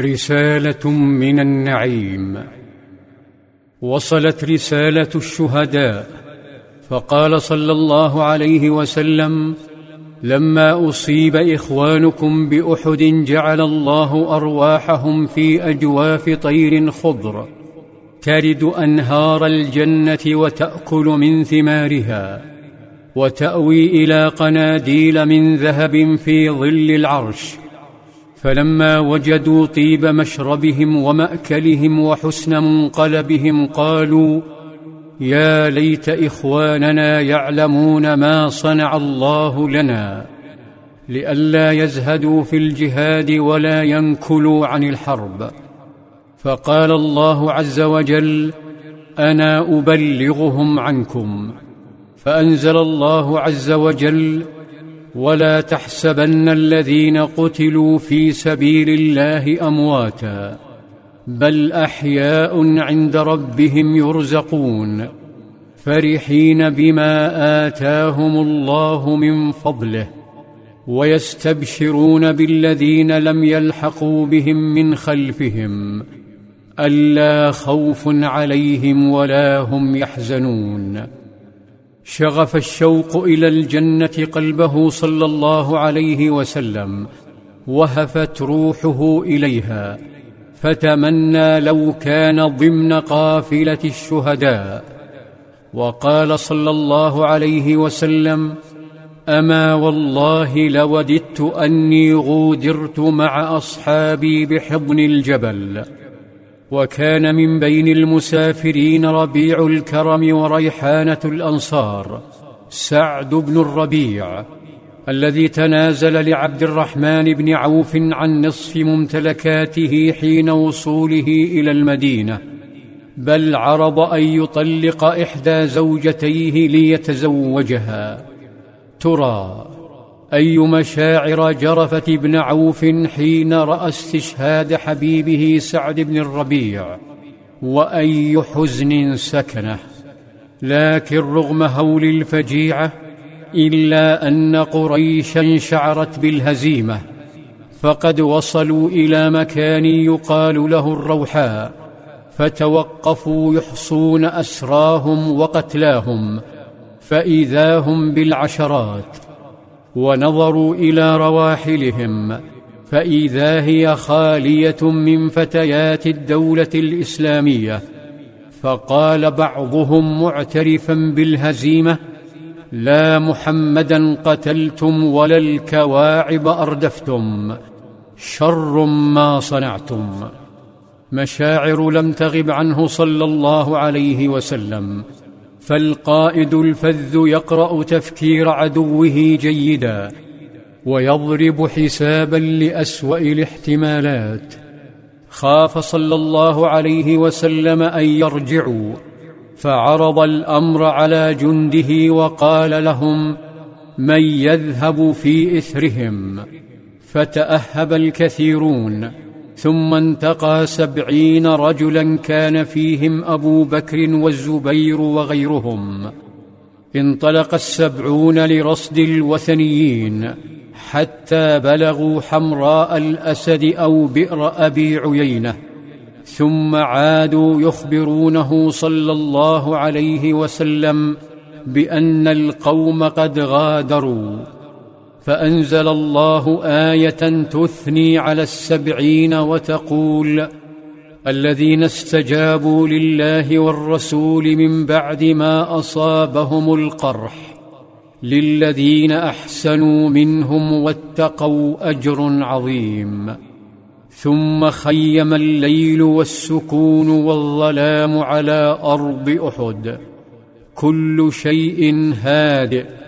رسالة من النعيم. وصلت رسالة الشهداء فقال صلى الله عليه وسلم لما أصيب إخوانكم بأحد جعل الله أرواحهم في أجواف طير خضر ترد أنهار الجنة وتأكل من ثمارها وتأوي إلى قناديل من ذهب في ظل العرش فلما وجدوا طيب مشربهم ومأكلهم وحسن منقلبهم قالوا يا ليت إخواننا يعلمون ما صنع الله لنا لئلا يزهدوا في الجهاد ولا ينكلوا عن الحرب. فقال الله عز وجل أنا أبلغهم عنكم. فأنزل الله عز وجل ولا تحسبن الذين قتلوا في سبيل الله أمواتا بل أحياء عند ربهم يرزقون فرحين بما آتاهم الله من فضله ويستبشرون بالذين لم يلحقوا بهم من خلفهم ألا خوف عليهم ولا هم يحزنون. شغف الشوق إلى الجنة قلبه صلى الله عليه وسلم وهفت روحه إليها فتمنى لو كان ضمن قافلة الشهداء. وقال صلى الله عليه وسلم أما والله لوددت أني غودرت مع أصحابي بحضن الجبل. وكان من بين المسافرين ربيع الكرم وريحانة الأنصار سعد بن الربيع الذي تنازل لعبد الرحمن بن عوف عن نصف ممتلكاته حين وصوله إلى المدينة بل عرض أن يطلق إحدى زوجتيه ليتزوجها. ترى أي مشاعر جرفت ابن عوف حين رأى استشهاد حبيبه سعد بن الربيع وأي حزن سكنه. لكن رغم هول الفجيعة إلا أن قريشا شعرت بالهزيمة فقد وصلوا إلى مكان يقال له الروحاء فتوقفوا يحصون أسراهم وقتلاهم فإذا هم بالعشرات. ونظروا إلى رواحلهم فإذا هي خالية من فتيات الدولة الإسلامية فقال بعضهم معترفا بالهزيمة لا محمدا قتلتم ولا الكواعب أردفتم شر ما صنعتم. مشاعر لم تغب عنه صلى الله عليه وسلم. فالقائد الفذ يقرأ تفكير عدوه جيدا ويضرب حسابا لأسوأ الاحتمالات. خاف صلى الله عليه وسلم أن يرجعوا فعرض الأمر على جنده وقال لهم من يذهب في إثرهم؟ فتأهب الكثيرون. ثم انتقى سبعين رجلا كان فيهم أبو بكر والزبير وغيرهم. انطلق السبعون لرصد الوثنيين حتى بلغوا حمراء الأسد أو بئر أبي عيينة. ثم عادوا يخبرونه صلى الله عليه وسلم بأن القوم قد غادروا. فأنزل الله آية تثني على السبعين وتقول الذين استجابوا لله والرسول من بعد ما أصابهم القرح للذين أحسنوا منهم واتقوا أجر عظيم ثم خيم الليل والسكون والظلام على أرض أحد كل شيء هادئ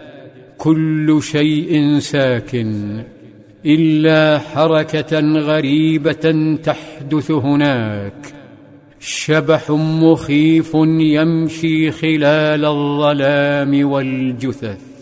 كل شيء ساكن إلا حركة غريبة تحدث هناك. شبح مخيف يمشي خلال الظلام والجثث.